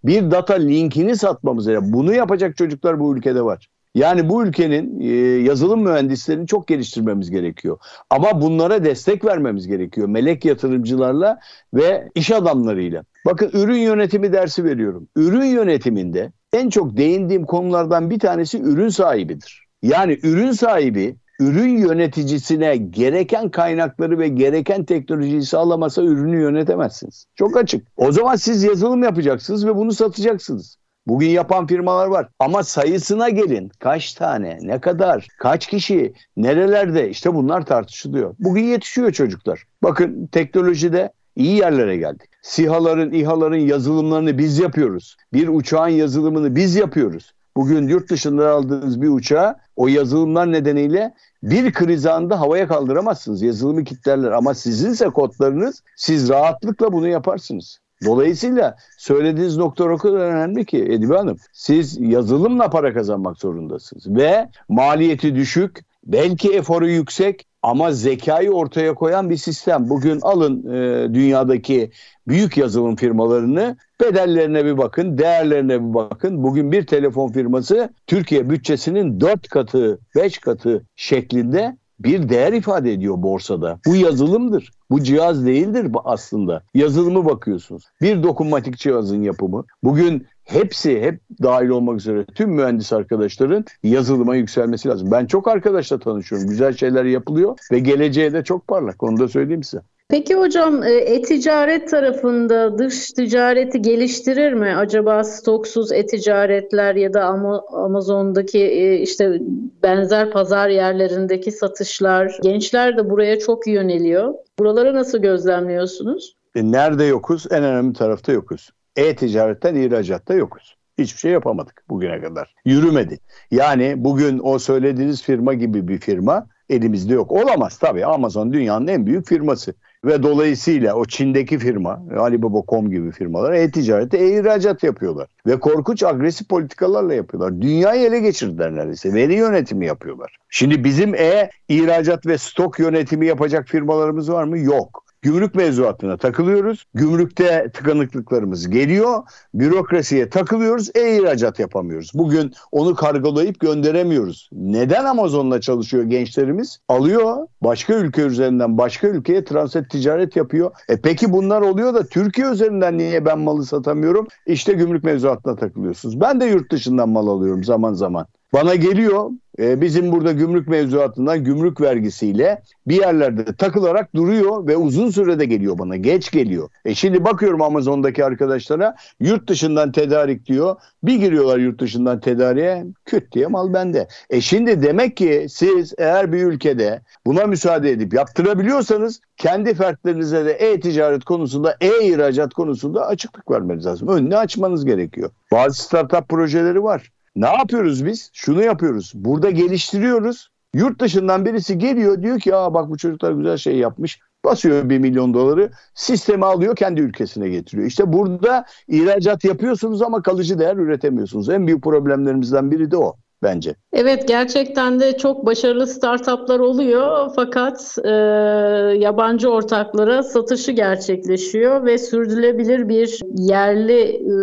bir data linkini satmamız gerekiyor. Bunu yapacak çocuklar bu ülkede var. Yani bu ülkenin e, yazılım mühendislerini çok geliştirmemiz gerekiyor. Ama bunlara destek vermemiz gerekiyor. Melek yatırımcılarla ve iş adamlarıyla. Bakın ürün yönetimi dersi veriyorum. Ürün yönetiminde en çok değindiğim konulardan bir tanesi ürün sahibidir. Yani ürün sahibi ürün yöneticisine gereken kaynakları ve gereken teknolojiyi sağlamasa ürünü yönetemezsiniz. Çok açık. O zaman siz yazılım yapacaksınız ve bunu satacaksınız. Bugün yapan firmalar var ama sayısına gelin. Kaç tane, ne kadar, kaç kişi, nerelerde işte bunlar tartışılıyor. Bugün yetişiyor çocuklar. Bakın teknolojide iyi yerlere geldik. SİHA'ların, İHA'ların yazılımlarını biz yapıyoruz. Bir uçağın yazılımını biz yapıyoruz. Bugün yurt dışında aldığınız bir uçağı o yazılımlar nedeniyle bir kriz anında havaya kaldıramazsınız. Yazılımı kilitlerler ama sizinse kodlarınız siz rahatlıkla bunu yaparsınız. Dolayısıyla söylediğiniz nokta o kadar önemli ki Edibe Hanım. Siz yazılımla para kazanmak zorundasınız ve maliyeti düşük, belki eforu yüksek ama zekayı ortaya koyan bir sistem. Bugün alın e, dünyadaki büyük yazılım firmalarını bedellerine bir bakın, değerlerine bir bakın. Bugün bir telefon firması Türkiye bütçesinin 4 katı, 5 katı şeklinde bir değer ifade ediyor borsada. Bu yazılımdır. Bu cihaz değildir aslında. Yazılımı bakıyorsunuz. Bir dokunmatik cihazın yapımı. Bugün hepsi hep dahil olmak üzere tüm mühendis arkadaşların yazılıma yükselmesi lazım. Ben çok arkadaşla tanışıyorum. Güzel şeyler yapılıyor ve geleceğe de çok parlak. Onu da söyleyeyim size. Peki hocam e, e-ticaret tarafında dış ticareti geliştirir mi? Acaba stoksuz e-ticaretler ya da Amazon'daki e, işte benzer pazar yerlerindeki satışlar gençler de buraya çok yöneliyor. Buraları nasıl gözlemliyorsunuz? E nerede yokuz? En önemli tarafta yokuz. E-ticaretten ihracatta yokuz. Hiçbir şey yapamadık bugüne kadar. Yürümedi. Yani bugün o söylediğiniz firma gibi bir firma elimizde yok. Olamaz tabii. Amazon dünyanın en büyük firması. Ve dolayısıyla o Çin'deki firma, Alibaba.com gibi firmalar e-ticarette e-ihracat yapıyorlar. Ve korkunç agresif politikalarla yapıyorlar. Dünyayı ele geçirdiler neredeyse. Veri yönetimi yapıyorlar. Şimdi bizim e-ihracat ve stok yönetimi yapacak firmalarımız var mı? Yok. Gümrük mevzuatına takılıyoruz. Gümrükte tıkanıklıklarımız geliyor. Bürokrasiye takılıyoruz. E-ihracat yapamıyoruz. Bugün onu kargolayıp gönderemiyoruz. Neden Amazon'la çalışıyor gençlerimiz? Alıyor. Başka ülke üzerinden başka ülkeye transit ticaret yapıyor. E peki bunlar oluyor da Türkiye üzerinden niye ben malı satamıyorum? İşte gümrük mevzuatına takılıyorsunuz. Ben de yurt dışından mal alıyorum zaman zaman. Bana geliyor e, bizim burada gümrük mevzuatından gümrük vergisiyle bir yerlerde takılarak duruyor ve uzun sürede geliyor bana. Geç geliyor. E şimdi bakıyorum Amazon'daki arkadaşlara yurt dışından tedarik diyor. Bir giriyorlar yurt dışından tedariğe küt diye mal bende. E şimdi demek ki siz eğer bir ülkede buna müsaade edip yaptırabiliyorsanız kendi fertlerinize de e-ticaret konusunda, e-ihracat konusunda açıklık vermeniz lazım. Önünü açmanız gerekiyor. Bazı startup projeleri var. Ne yapıyoruz biz? Şunu yapıyoruz. Burada geliştiriyoruz. Yurt dışından birisi geliyor diyor ki aa bak bu çocuklar güzel şey yapmış. Basıyor bir milyon doları sistemi alıyor kendi ülkesine getiriyor. İşte burada ihracat yapıyorsunuz ama kalıcı değer üretemiyorsunuz. En büyük problemlerimizden biri de o bence. Evet gerçekten de çok başarılı startuplar oluyor fakat e, yabancı ortaklara satışı gerçekleşiyor ve sürdürülebilir bir yerli e,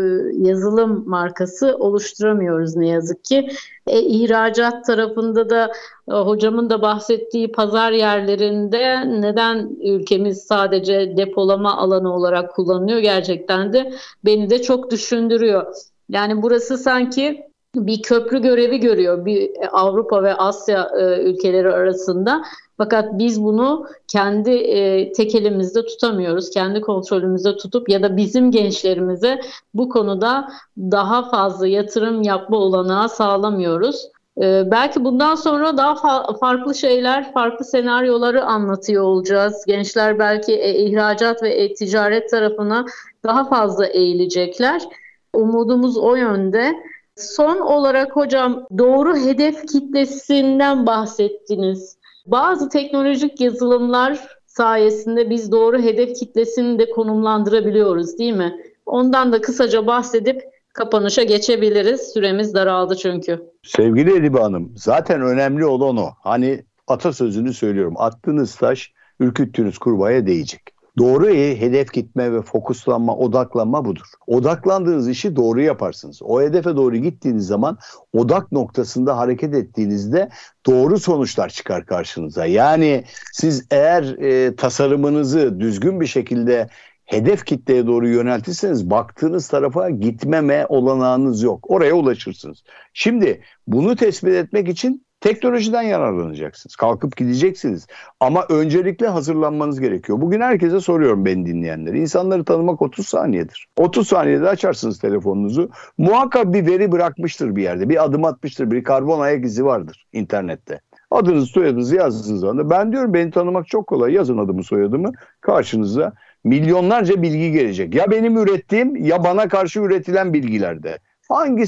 yazılım markası oluşturamıyoruz ne yazık ki. E, ihracat tarafında da e, hocamın da bahsettiği pazar yerlerinde neden ülkemiz sadece depolama alanı olarak kullanılıyor gerçekten de beni de çok düşündürüyor. Yani burası sanki bir köprü görevi görüyor bir Avrupa ve Asya e, ülkeleri arasında. Fakat biz bunu kendi e, tek elimizde tutamıyoruz. Kendi kontrolümüzde tutup ya da bizim gençlerimize bu konuda daha fazla yatırım yapma olanağı sağlamıyoruz. E, belki bundan sonra daha fa- farklı şeyler, farklı senaryoları anlatıyor olacağız. Gençler belki e, ihracat ve e, ticaret tarafına daha fazla eğilecekler. Umudumuz o yönde. Son olarak hocam doğru hedef kitlesinden bahsettiniz. Bazı teknolojik yazılımlar sayesinde biz doğru hedef kitlesini de konumlandırabiliyoruz değil mi? Ondan da kısaca bahsedip kapanışa geçebiliriz. Süremiz daraldı çünkü. Sevgili Edibe Hanım, zaten önemli olan o. Hani atasözünü söylüyorum. Attığınız taş ürküttüğünüz kurbağaya değecek. Doğru hedef gitme ve fokuslanma, odaklanma budur. Odaklandığınız işi doğru yaparsınız. O hedefe doğru gittiğiniz zaman odak noktasında hareket ettiğinizde doğru sonuçlar çıkar karşınıza. Yani siz eğer e, tasarımınızı düzgün bir şekilde hedef kitleye doğru yöneltirseniz baktığınız tarafa gitmeme olanağınız yok. Oraya ulaşırsınız. Şimdi bunu tespit etmek için Teknolojiden yararlanacaksınız. Kalkıp gideceksiniz. Ama öncelikle hazırlanmanız gerekiyor. Bugün herkese soruyorum beni dinleyenleri. İnsanları tanımak 30 saniyedir. 30 saniyede açarsınız telefonunuzu. Muhakkak bir veri bırakmıştır bir yerde. Bir adım atmıştır. Bir karbon ayak izi vardır internette. Adınızı soyadınızı yazdığınız zaman ben diyorum beni tanımak çok kolay. Yazın adımı soyadımı karşınıza milyonlarca bilgi gelecek. Ya benim ürettiğim ya bana karşı üretilen bilgilerde. Hangi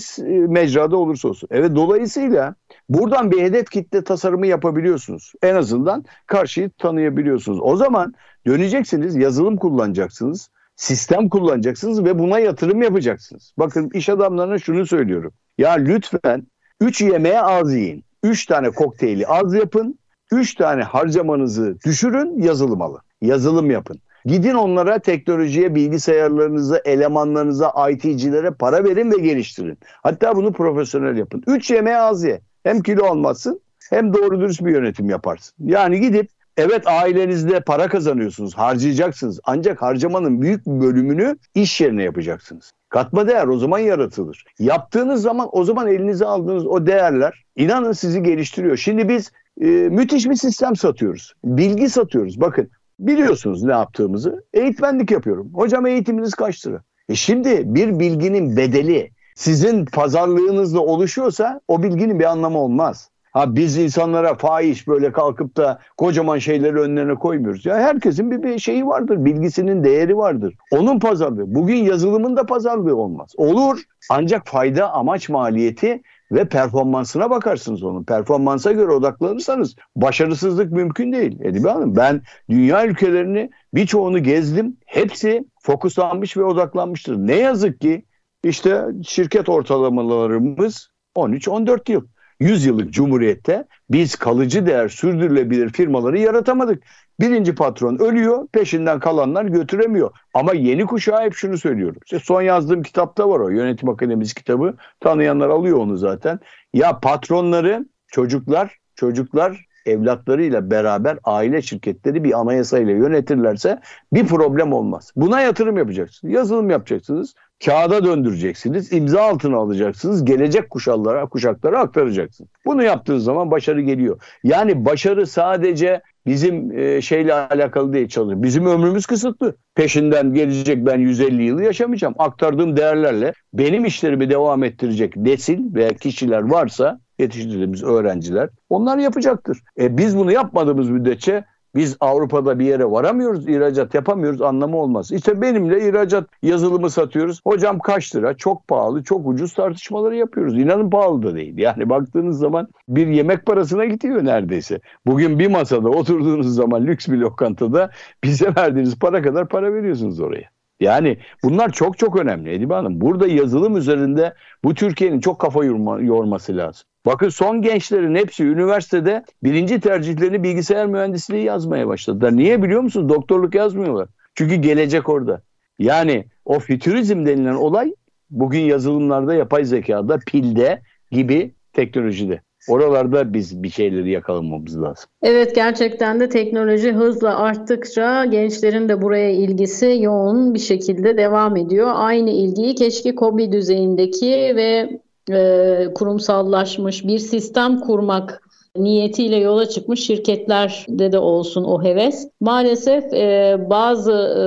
mecrada olursa olsun. Evet dolayısıyla buradan bir hedef kitle tasarımı yapabiliyorsunuz. En azından karşıyı tanıyabiliyorsunuz. O zaman döneceksiniz, yazılım kullanacaksınız, sistem kullanacaksınız ve buna yatırım yapacaksınız. Bakın iş adamlarına şunu söylüyorum. Ya lütfen 3 yemeğe az yiyin. 3 tane kokteyli az yapın. 3 tane harcamanızı düşürün, yazılım alın. Yazılım yapın. Gidin onlara teknolojiye, bilgisayarlarınıza, elemanlarınıza, IT'cilere para verin ve geliştirin. Hatta bunu profesyonel yapın. Üç yemeğe az ye. Hem kilo almazsın hem doğru dürüst bir yönetim yaparsın. Yani gidip Evet ailenizde para kazanıyorsunuz, harcayacaksınız. Ancak harcamanın büyük bir bölümünü iş yerine yapacaksınız. Katma değer o zaman yaratılır. Yaptığınız zaman o zaman elinize aldığınız o değerler inanın sizi geliştiriyor. Şimdi biz e, müthiş bir sistem satıyoruz. Bilgi satıyoruz. Bakın biliyorsunuz ne yaptığımızı. Eğitmenlik yapıyorum. Hocam eğitiminiz kaç lira? E şimdi bir bilginin bedeli sizin pazarlığınızla oluşuyorsa o bilginin bir anlamı olmaz. Ha biz insanlara fahiş böyle kalkıp da kocaman şeyleri önlerine koymuyoruz. Ya herkesin bir, bir şeyi vardır, bilgisinin değeri vardır. Onun pazarlığı. Bugün yazılımın da pazarlığı olmaz. Olur ancak fayda, amaç, maliyeti ve performansına bakarsınız onun. Performansa göre odaklanırsanız başarısızlık mümkün değil. Edibe Hanım ben dünya ülkelerini birçoğunu gezdim. Hepsi fokuslanmış ve odaklanmıştır. Ne yazık ki işte şirket ortalamalarımız 13-14 yıl. 100 yıllık cumhuriyette biz kalıcı değer sürdürülebilir firmaları yaratamadık. Birinci patron ölüyor, peşinden kalanlar götüremiyor. Ama yeni kuşağa hep şunu söylüyorum. İşte son yazdığım kitapta var o yönetim akademisi kitabı. Tanıyanlar alıyor onu zaten. Ya patronları çocuklar, çocuklar evlatlarıyla beraber aile şirketleri bir anayasayla yönetirlerse bir problem olmaz. Buna yatırım yapacaksınız. Yazılım yapacaksınız kağıda döndüreceksiniz, imza altına alacaksınız, gelecek kuşaklara, kuşaklara aktaracaksınız. Bunu yaptığınız zaman başarı geliyor. Yani başarı sadece bizim e, şeyle alakalı değil çalışıyor. Bizim ömrümüz kısıtlı. Peşinden gelecek ben 150 yıl yaşamayacağım. Aktardığım değerlerle benim işlerimi devam ettirecek nesil veya kişiler varsa yetiştirdiğimiz öğrenciler onlar yapacaktır. E, biz bunu yapmadığımız müddetçe biz Avrupa'da bir yere varamıyoruz, ihracat yapamıyoruz anlamı olmaz. İşte benimle ihracat yazılımı satıyoruz. Hocam kaç lira? Çok pahalı, çok ucuz tartışmaları yapıyoruz. İnanın pahalı da değil. Yani baktığınız zaman bir yemek parasına gidiyor neredeyse. Bugün bir masada oturduğunuz zaman lüks bir lokantada bize verdiğiniz para kadar para veriyorsunuz oraya. Yani bunlar çok çok önemli Edibe Hanım. Burada yazılım üzerinde bu Türkiye'nin çok kafa yorma, yorması lazım. Bakın son gençlerin hepsi üniversitede birinci tercihlerini bilgisayar mühendisliği yazmaya başladılar. Niye biliyor musunuz? Doktorluk yazmıyorlar. Çünkü gelecek orada. Yani o fütürizm denilen olay bugün yazılımlarda, yapay zekada, pilde gibi teknolojide. Oralarda biz bir şeyleri yakalamamız lazım. Evet gerçekten de teknoloji hızla arttıkça gençlerin de buraya ilgisi yoğun bir şekilde devam ediyor. Aynı ilgiyi keşke KOBİ düzeyindeki ve e, kurumsallaşmış bir sistem kurmak niyetiyle yola çıkmış şirketlerde de olsun o heves. Maalesef e, bazı e,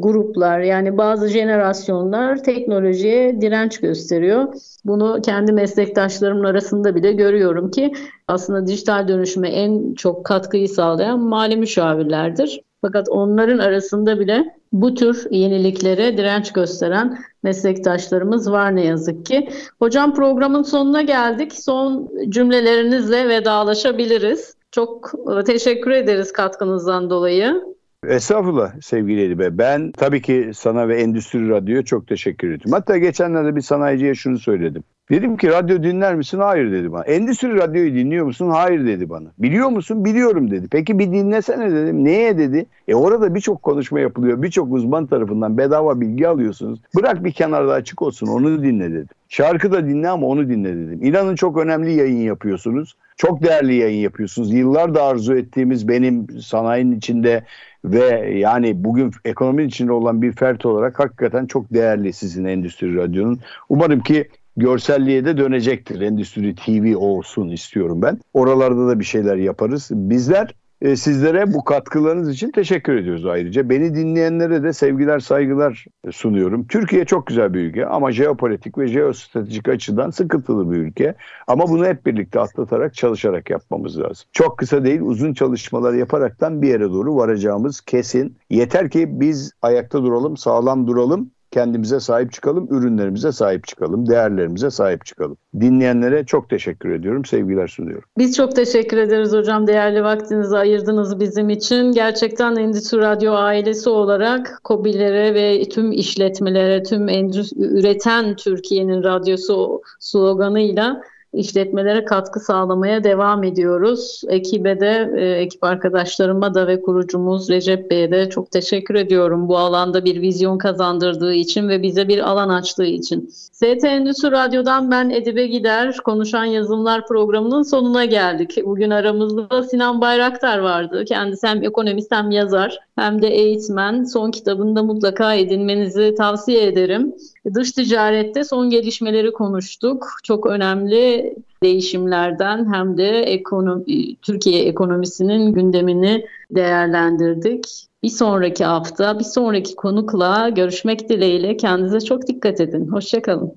gruplar yani bazı jenerasyonlar teknolojiye direnç gösteriyor. Bunu kendi meslektaşlarımın arasında bile görüyorum ki aslında dijital dönüşüme en çok katkıyı sağlayan mali müşavirlerdir. Fakat onların arasında bile bu tür yeniliklere direnç gösteren meslektaşlarımız var ne yazık ki. Hocam programın sonuna geldik. Son cümlelerinizle vedalaşabiliriz. Çok e, teşekkür ederiz katkınızdan dolayı. Estağfurullah sevgili Edibe. Ben tabii ki sana ve Endüstri Radyo'ya çok teşekkür ediyorum. Hatta geçenlerde bir sanayiciye şunu söyledim. Dedim ki radyo dinler misin? Hayır dedi bana. Endüstri radyoyu dinliyor musun? Hayır dedi bana. Biliyor musun? Biliyorum dedi. Peki bir dinlesene dedim. Neye dedi? E orada birçok konuşma yapılıyor. Birçok uzman tarafından bedava bilgi alıyorsunuz. Bırak bir kenarda açık olsun onu dinle dedim. Şarkı da dinle ama onu dinle dedim. İnanın çok önemli yayın yapıyorsunuz. Çok değerli yayın yapıyorsunuz. Yıllarda arzu ettiğimiz benim sanayinin içinde ve yani bugün ekonominin içinde olan bir fert olarak hakikaten çok değerli sizin Endüstri Radyo'nun. Umarım ki görselliğe de dönecektir. Endüstri TV olsun istiyorum ben. Oralarda da bir şeyler yaparız. Bizler e, sizlere bu katkılarınız için teşekkür ediyoruz ayrıca. Beni dinleyenlere de sevgiler, saygılar sunuyorum. Türkiye çok güzel bir ülke ama jeopolitik ve jeostratejik açıdan sıkıntılı bir ülke. Ama bunu hep birlikte atlatarak, çalışarak yapmamız lazım. Çok kısa değil, uzun çalışmalar yaparaktan bir yere doğru varacağımız kesin. Yeter ki biz ayakta duralım, sağlam duralım kendimize sahip çıkalım, ürünlerimize sahip çıkalım, değerlerimize sahip çıkalım. Dinleyenlere çok teşekkür ediyorum, sevgiler sunuyorum. Biz çok teşekkür ederiz hocam. Değerli vaktinizi ayırdınız bizim için. Gerçekten Endüstri Radyo ailesi olarak COBİ'lere ve tüm işletmelere, tüm endüstri, üreten Türkiye'nin radyosu sloganıyla işletmelere katkı sağlamaya devam ediyoruz. Ekibe de, e, ekip arkadaşlarıma da ve kurucumuz Recep Bey'e de çok teşekkür ediyorum bu alanda bir vizyon kazandırdığı için ve bize bir alan açtığı için. ST Endüstri Radyo'dan ben Edibe Gider, Konuşan Yazılımlar programının sonuna geldik. Bugün aramızda Sinan Bayraktar vardı. Kendisi hem ekonomist hem yazar hem de eğitmen. Son kitabını da mutlaka edinmenizi tavsiye ederim. Dış ticarette son gelişmeleri konuştuk. Çok önemli değişimlerden hem de ekonomi, Türkiye ekonomisinin gündemini değerlendirdik. Bir sonraki hafta, bir sonraki konukla görüşmek dileğiyle kendinize çok dikkat edin. Hoşçakalın.